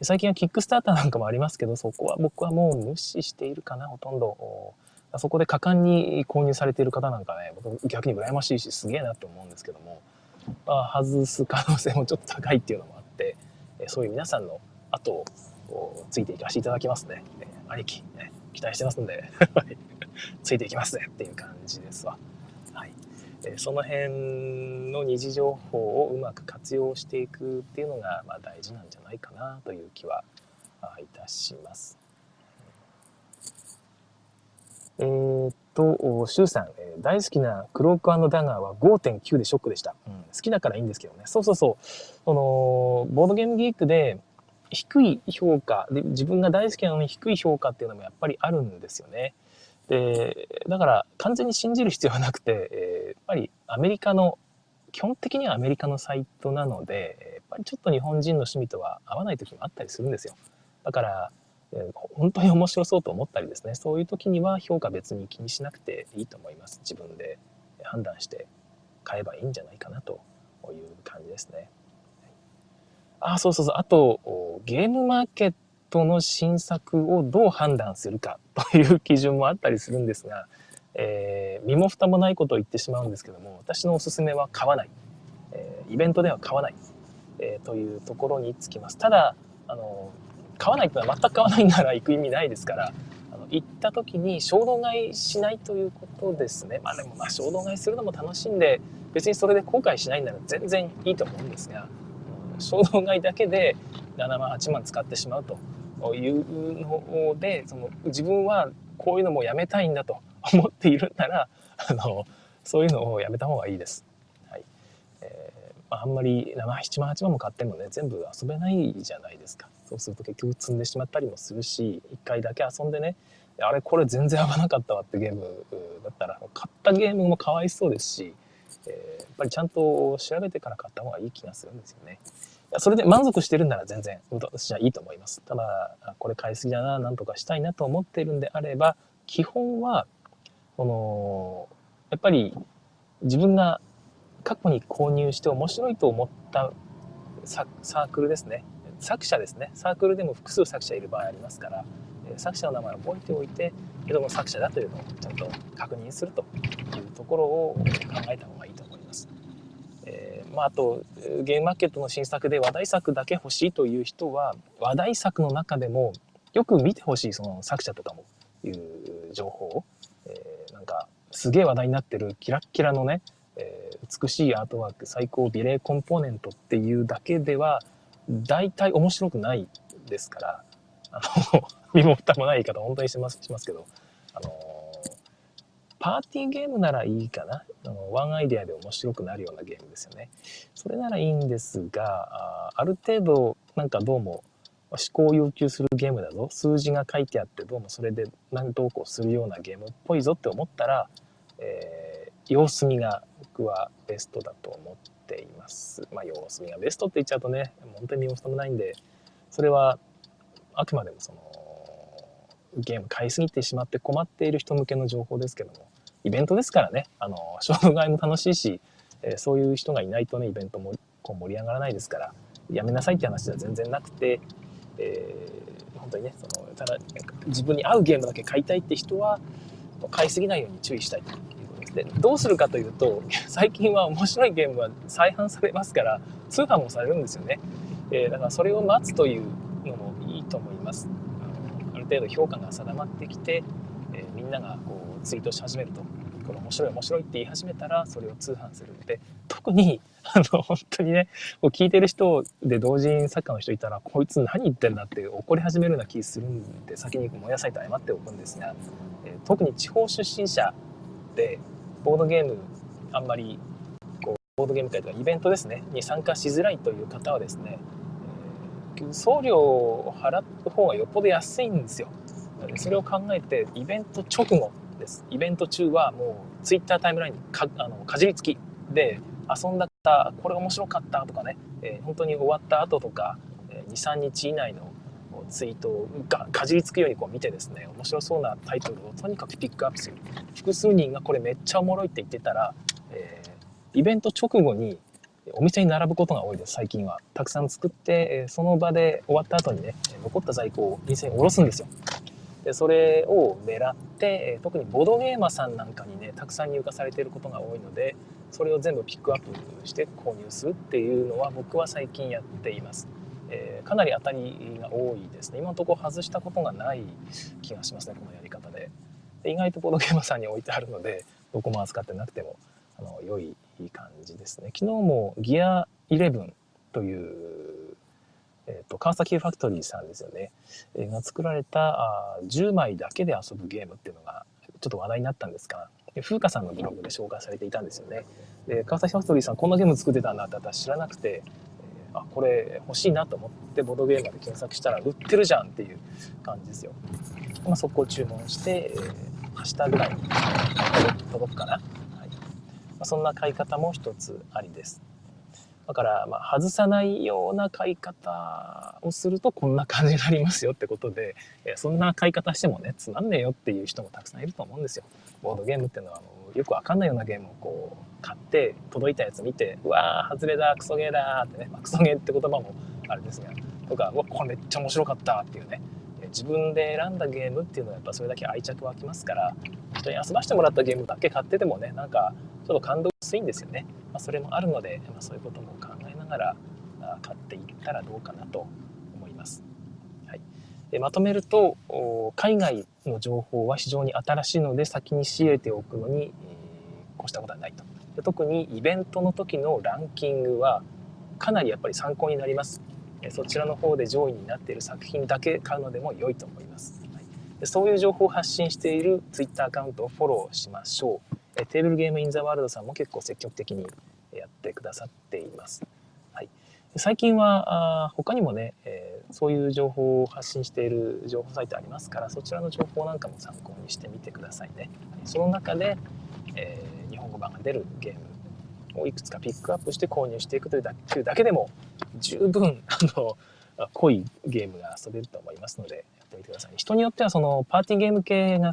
A: 最近はキックスターターなんかもありますけど、そこは僕はもう無視しているかな、ほとんど。そこで果敢に購入されている方なんかね、僕逆に羨ましいし、すげえなって思うんですけども、まあ、外す可能性もちょっと高いっていうのもあって、そういう皆さんの後をついていかせていただきますね。兄貴、ね、期待してますんで *laughs* ついていきますねっていう感じですわ。その辺の二次情報をうまく活用していくっていうのが、まあ、大事なんじゃないかなという気はいたします。えー、っと、シュウさん、え、大好きなクロークダガーは5.9でショックでした、うん。好きだからいいんですけどね。そうそうそう。その、ボードゲームギークで低い評価で、自分が大好きなのに低い評価っていうのもやっぱりあるんですよね。で、だから完全に信じる必要はなくて、えー、やっぱりアメリカの、基本的にはアメリカのサイトなので、やっぱりちょっと日本人の趣味とは合わない時もあったりするんですよ。だから、え本当に面白そうと思ったりですねそういう時には評価別に気にしなくていいと思います自分で判断して買えばいいんじゃないかなという感じですね。あ、そうそうそう。あと、ゲームマーケットの新作をどう判断するかという基準もあったりするんですが、えー、身も蓋もないことを言ってしまうんですけども、私のおすすめは買わない。えー、イベントでは買わない。えー、というところにつきます。ただ、あの、買わないというのは全く買わないなら行く意味ないですから、あの行った時に衝動買いしないということですね。まあでもまあ衝動買いするのも楽しんで、別にそれで後悔しないなら全然いいと思うんですが、衝動買いだけで7万8万使ってしまうというのでその自分はこういうのもやめたいんだと *laughs* 思っているならあのそういうのをやめた方がいいです。はいえーまあ、あんまり7、7万8万も買ってもね全部遊べないじゃないですか。そうすると結局積んでしまったりもするし1回だけ遊んでねあれこれ全然合わなかったわってゲームだったら買ったゲームもかわいそうですし、えー、やっぱりちゃんと調べてから買った方がいい気がするんですよね。それで満足してるなら全然私はいいと思います。ただ、これ買いすぎだな、なんとかしたいなと思っているんであれば、基本は、この、やっぱり自分が過去に購入して面白いと思ったサークルですね。作者ですね。サークルでも複数作者いる場合ありますから、作者の名前を覚えておいて、どの作者だというのをちゃんと確認するというところを考えた方がいいと思います。えー、まあ、あとゲームマーケットの新作で話題作だけ欲しいという人は話題作の中でもよく見てほしいその作者とかもいう情報を、えー、なんかすげえ話題になってるキラッキラのね、えー、美しいアートワーク最高美麗コンポーネントっていうだけでは大体面白くないですからあの身も蓋もない言い方本当にしますしますけどあのパーティーゲームならいいかな。あのワンアイデアで面白くなるようなゲームですよね。それならいいんですが、あある程度なんかどうも思考を要求するゲームだぞ。数字が書いてあってどうもそれで何どうこうするようなゲームっぽいぞって思ったら、えー、様子見が僕はベストだと思っています。まあ様子見がベストって言っちゃうとね、本当に身も蓋もないんで、それはあくまでもそのゲーム買いすぎてしまって困っている人向けの情報ですけども、イベントですからね、あの、衝動買いも楽しいし、えー、そういう人がいないとね、イベントもこう盛り上がらないですから、やめなさいって話では全然なくて、えー、本当にね、その、ただ、自分に合うゲームだけ買いたいって人は、買いすぎないように注意したいということです。で、どうするかというと、*laughs* 最近は面白いゲームは再販されますから、通販もされるんですよね。えー、だからそれを待つというのもいいと思います。程度評価が定まってきて、えー、みんながこうツイートし始めると。これ面白い面白いって言い始めたらそれを通販するので特に *laughs* あの本当にねこう聞いてる人で同人作家の人いたらこいつ何言ってんだって怒り始めるような気するんで先に燃やさいと謝っておくんですが、えー、特に地方出身者でボードゲームあんまりこうボードゲーム会とかイベントですねに参加しづらいという方はですね送料を払う方がよっぽど安いんですよ。それを考えて、イベント直後です。イベント中はもう Twitter タイムラインにかあのかじりつきで遊んだ方、これ面白かったとかね、えー、本当に終わった後とか、えー、2、3日以内のツイートがかじりつくようにこう見てですね、面白そうなタイトルをとにかくピックアップする。複数人がこれめっちゃおもろいって言ってたら、えー、イベント直後にお店に並ぶことが多いです、最近は。たくさん作って、その場で終わった後にね、残った在庫を店に下ろすんですよ。でそれを狙って、特にボードゲーマーさんなんかにね、たくさん入荷されていることが多いので、それを全部ピックアップして購入するっていうのは僕は最近やっています。え、かなり当たりが多いですね。今のところ外したことがない気がしますね、このやり方で。で意外とボードゲーマーさんに置いてあるので、どこも扱ってなくてもあの良い感じですね。昨日もギア11という、えーと、川崎ファクトリーさんですよね、えー、が作られたあ10枚だけで遊ぶゲームっていうのがちょっと話題になったんですが、風花さんのブログで紹介されていたんですよね。で川崎ファクトリーさんこんなゲーム作ってたんだって私知らなくて、えー、あこれ欲しいなと思ってボードゲームで検索したら売ってるじゃんっていう感じですよ。まあ、そこを注文して、えー、明日ぐらいに届くかな。そんな買い方も一つありです。だから、ま、外さないような買い方をするとこんな感じになりますよってことで、えそんな買い方してもね、つまんねえよっていう人もたくさんいると思うんですよ。ボードゲームっていうのは、よくわかんないようなゲームをこう、買って、届いたやつ見て、うわー、外れだ、クソゲーだってね、まあ、クソゲーって言葉もあれですが、とか、うわ、これめっちゃ面白かったっていうね、自分で選んだゲームっていうのはやっぱそれだけ愛着湧きますから人に遊ばしてもらったゲームだけ買っててもねなんかちょっと感動薄いんですよね、まあ、それもあるので、まあ、そういうことも考えながら買っていったらどうかなと思います、はい、でまとめると海外の情報は非常に新しいので先に仕入れておくのに、えー、越したことはないと。で特にイベントの時のランキングはかなりやっぱり参考になります。そちらの方で上位になっている作品だけ買うのでも良いと思います。はいでそういう情報を発信している Twitter アカウントをフォローしましょう。えテーブルゲームインザワールドさんも結構積極的にやってくださっています。はい、最近はあ他にもね、えー、そういう情報を発信している情報サイトありますからそちらの情報なんかも参考にしてみてくださいね。その中で、えー、日本語版が出るゲームをいくつかピックアップして購入していくというだけでも十分 *laughs* あの濃いゲームが遊べると思いますのでやってみてください。人によってはそのパーティーゲーム系が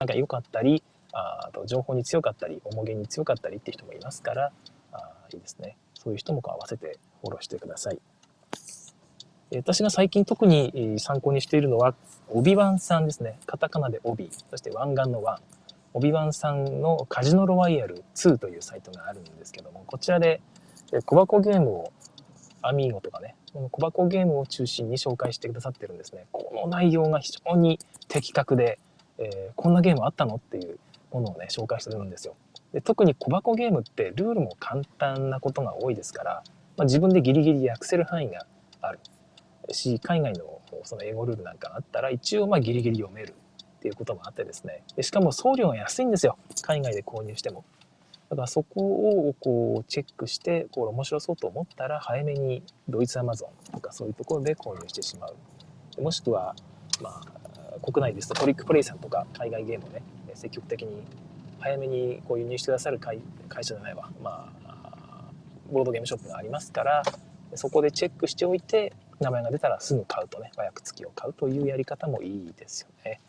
A: なんか良かったりあと情報に強かったり重げに強かったりって人もいますからあいいですねそういう人も合わせてフォローしてください。私が最近特に参考にしているのは、オビワンさんですね。カタカナでオビ、そして湾岸の湾。オビワンさんのカジノロワイヤル2というサイトがあるんですけども、こちらで小箱ゲームを、アミーゴとかね、この小箱ゲームを中心に紹介してくださってるんですね。この内容が非常に的確で、えー、こんなゲームあったのっていうものをね、紹介してるんですよ。で特に小箱ゲームってルールも簡単なことが多いですから、まあ、自分でギリギリ訳せる範囲があるし、海外のその英語ルールなんかあったら一応まあギリギリ読めるっていうこともあってですね。でしかも送料が安いんですよ。海外で購入しても。だからそこをこうチェックしてこう面白そうと思ったら早めにドイツアマゾンとかそういうところで購入してしまう。もしくはまあ国内ですとトリックプレイさんとか海外ゲームをね積極的に早めにこう輸入してくださる会会社じゃないわまあボードゲームショップがありますからそこでチェックしておいて名前が出たらすぐ買うとね和訳付きを買うというやり方もいいですよね。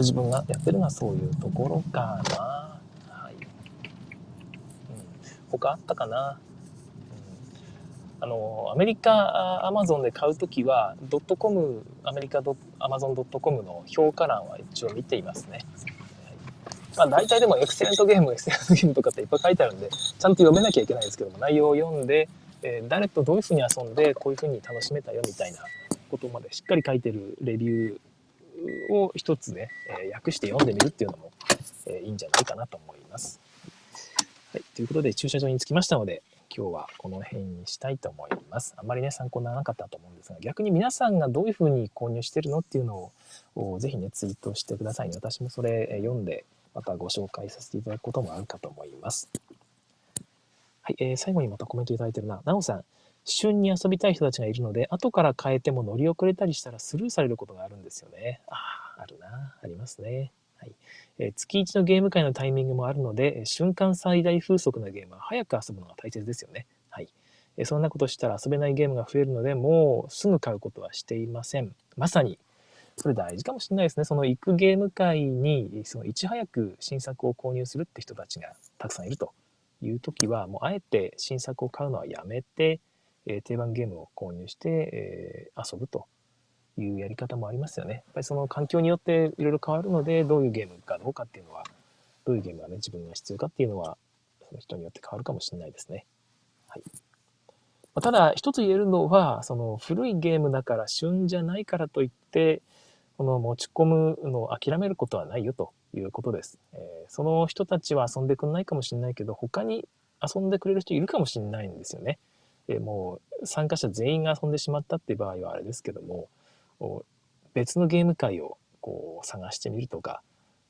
A: 自分がやってるのはそういうところかな。はい。うん、他あったかな。うん、あの、アメリカ、アマゾンで買うときは、ドットコム、アメリカドアマゾンドットコムの評価欄は一応見ていますね。まあ、大体でもエクセレントゲーム、エクセレントゲームとかっていっぱい書いてあるんで、ちゃんと読めなきゃいけないですけども、内容を読んで、えー、誰とどういうふうに遊んで、こういうふうに楽しめたよみたいなことまでしっかり書いてるレビューを一つね、え訳して読んでみるっていうのも、えいいんじゃないかなと思います。はい、ということで駐車場に着きましたので今日はこの辺にしたいと思います。あんまりね参考にならなかったと思うんですが逆に皆さんがどういうふうに購入してるのっていうのをぜひねツイートしてくださいね。私もそれ読んでまたご紹介させていただくこともあるかと思います。はい、えー、最後にまたコメントいただいてるな。なおさん、旬に遊びたい人たちがいるので、後から変えても乗り遅れたりしたらスルーされることがあるんですよね。ああ、あるな。ありますね。はい。えー、月1のゲーム会のタイミングもあるので、瞬間最大風速のゲームは早く遊ぶのが大切ですよね。はい。えー、そんなことしたら遊べないゲームが増えるので、もうすぐ買うことはしていません。まさに、それ大事かもしれないですね。その行くゲーム会に、そのいち早く新作を購入するって人たちがたくさんいるという時は、もうあえて新作を買うのはやめて、え定番ゲームを購入して、え遊ぶというやり方もありますよね。やっぱりその環境によっていろいろ変わるので、どういうゲームかどうかっていうのは、どういうゲームがね、自分が必要かっていうのは、その人によって変わるかもしれないですね。はい。まただ、一つ言えるのは、その古いゲームだから旬じゃないからといって、この持ち込むのを諦めることはないよということです。えー、その人たちは遊んでくんないかもしれないけど、他に遊んでくれる人いるかもしれないんですよね。えもう参加者全員が遊んでしまったっていう場合はあれですけども別のゲーム会をこう探してみるとか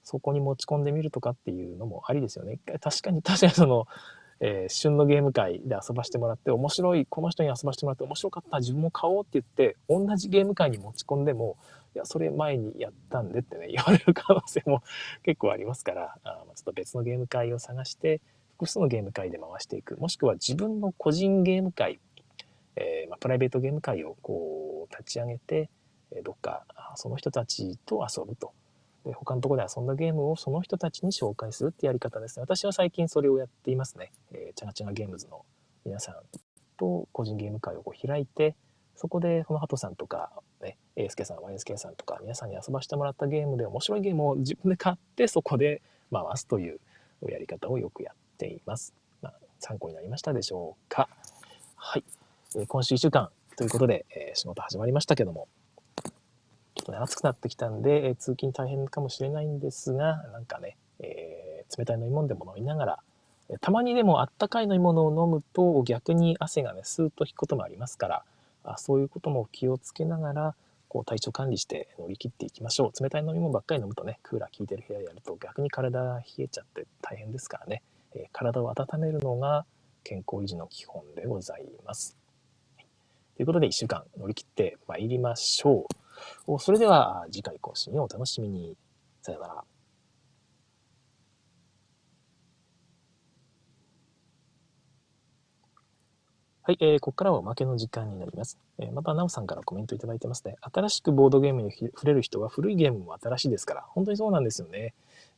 A: そこに持ち込んでみるとかっていうのもありですよね。確かに確かにその、えー、旬のゲーム会で遊ばしてもらって面白いこの人に遊ばしてもらって面白かった自分も買おうって言って同じゲーム会に持ち込んでもいやそれ前にやったんでってね言われる可能性も結構ありますからあちょっと別のゲーム会を探して複数のゲーム会で回していく。もしくは自分の個人ゲーム会、えー、まあ、プライベートゲーム会をこう立ち上げて、えどっかその人たちと遊ぶと。で他のところで遊んだゲームをその人たちに紹介するってやり方ですね。私は最近それをやっていますね、えー、チャガチャガゲームズの皆さんと個人ゲーム会をこう開いてそこでこのハトさんとか、ね、エースケさん、ワインスケさんとか皆さんに遊ばしてもらったゲームで面白いゲームを自分で買ってそこで回すというやり方をよくやっています。まあ、参考になりましたでしょうか。はい。えー、今週1週間ということで、えー、仕事始まりましたけども、ちょっとね、暑くなってきたんで、えー、通勤大変かもしれないんですが、なんかね、え、冷たい飲み物でも飲みながら、たまにでもあったかい飲み物を飲むと逆に汗がね、スーッと引くこともありますから、あそういうことも気をつけながら、こう体調管理して乗り切っていきましょう。冷たい飲み物ばっかり飲むとね、クーラー効いてる部屋やると逆に体が冷えちゃって大変ですからね、体を温めるのが健康維持の基本でございます。ということで1週間乗り切ってまいりましょう。それでは次回更新をお楽しみに。さよなら。はい、えー、ここからはおまけの時間になります。えー、また、なおさんからコメントいただいてますね。新しくボードゲームに触れる人は古いゲームも新しいですから、本当にそうなんですよね。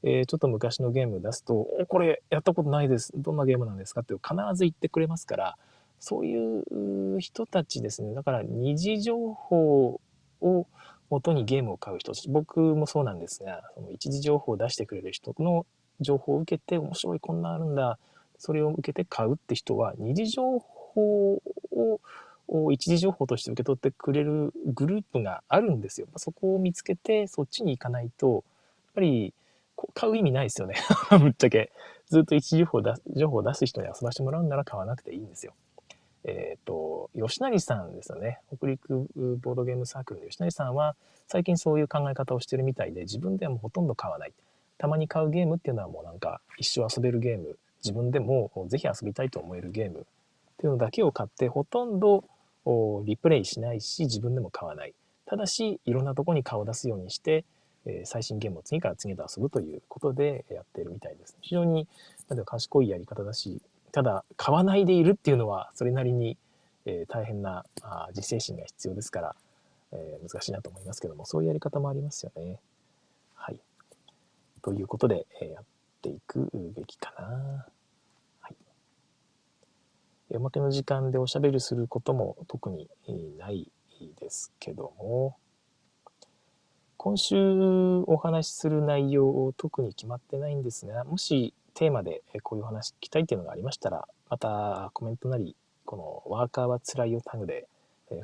A: えー、ちょっと昔のゲーム出すと、お、これやったことないです。どんなゲームなんですかって必ず言ってくれますから、そういう人たちですね。だから二次情報を元にゲームを買う人、僕もそうなんですが、その一次情報を出してくれる人の情報を受けて、面白いこんなあるんだ。それを受けて買うって人は、二次情報を一時情報として受け取ってくれるグループがあるんですよ。そこを見つけてそっちに行かないと、やっぱり買う意味ないですよね。*laughs* ぶっちゃけ。ずっと一時情報出情報を出す人に遊ばしてもらうなら買わなくていいんですよ。えっ、ー、と、吉成さんですよね。北陸ボードゲームサークルの吉成さんは最近そういう考え方をしてるみたいで自分ではもうほとんど買わない。たまに買うゲームっていうのはもうなんか一生遊べるゲーム、自分でもぜひ遊びたいと思えるゲームっていうのだけを買ってほとんどリプレイしないし自分でも買わない。ただしいろんなとこに顔を出すようにして、え最新ゲームを次から次へと遊ぶということでやってるみたいです。非常になんか賢いやり方だし、ただ買わないでいるっていうのはそれなりに、え大変なあ自制心が必要ですから、え難しいなと思いますけども、そういうやり方もありますよね。はい。ということで、えやっていくべきかな。おまけの時間でおしゃべりすることも特にないですけども、今週お話しする内容を特に決まってないんですが、もしテーマでこういうお話聞きたいっていうのがありましたら、またコメントなり、このワーカーはつらいよタグで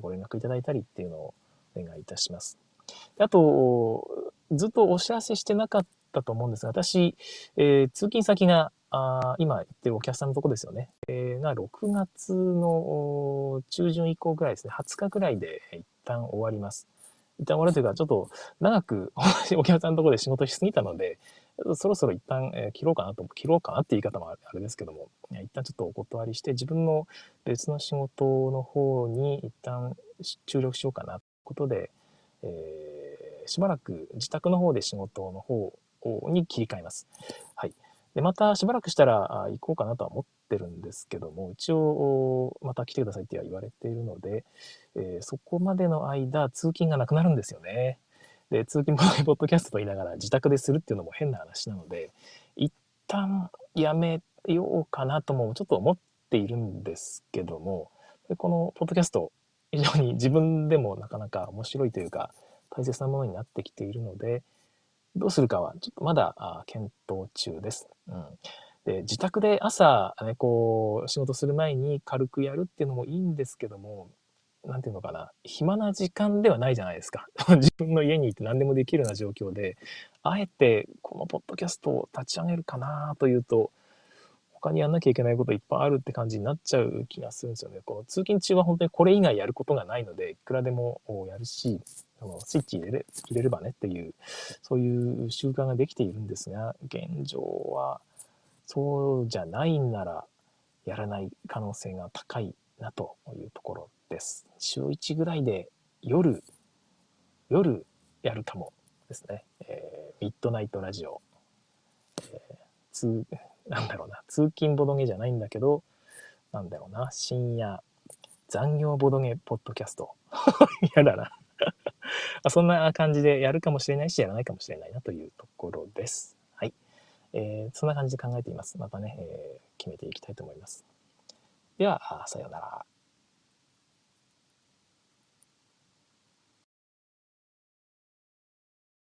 A: ご連絡いただいたりっていうのをお願いいたします。あと、ずっとお知らせしてなかったと思うんですが、私、えー、通勤先があ今言ってるお客さんのとこですよね。えー、が6月の中旬以降ぐらいですね。20日ぐらいで一旦終わります。一旦終わるというか、ちょっと長く *laughs* お客さんのところで仕事しすぎたので、そろそろ一旦、え切ろうかなと、切ろうかなって言い方もあれですけども、一旦ちょっとお断りして、自分の別の仕事の方に一旦注力しようかなということで、えー、しばらく自宅の方で仕事の方に切り替えます。はい。で、またしばらくしたら行こうかなとは思っててるんですけども、一応また来てくださいって言われているので、えー、そこまでの間、通勤がなくなるんですよね。で、通勤ポッドキャストと言いながら自宅でするっていうのも変な話なので、一旦やめようかなともちょっと思っているんですけども、でこのポッドキャスト、非常に *laughs* 自分でもなかなか面白いというか、大切なものになってきているので、どうするかはちょっとまだ検討中です。うん、で自宅で朝、ね、こう仕事する前に軽くやるっていうのもいいんですけども、なんていうのかな、暇な時間ではないじゃないですか。*laughs* 自分の家にいて何でもできるような状況で、あえてこのポッドキャストを立ち上げるかなというと、他にやんなきゃいけないこといっぱいあるって感じになっちゃう気がするんですよね。この通勤中は本当にこれ以外やることがないので、いくらでもやるし、スイッチ入れれ入れればねっていう、そういう習慣ができているんですが、現状はそうじゃないんならやらない可能性が高いなというところです。週1ぐらいで夜、夜やるかもですね。えー、ミッドナイトラジオ。えー、通、*laughs* なんだろうな、通勤ボドゲじゃないんだけど、なんだろうな、深夜残業ボドゲポッドキャスト。*laughs* 嫌だな *laughs* そんな感じでやるかもしれないし、やらないかもしれないなというところです。えー、そんな感じで考えています。またね、えー、決めていきたいと思います。では、さようなら。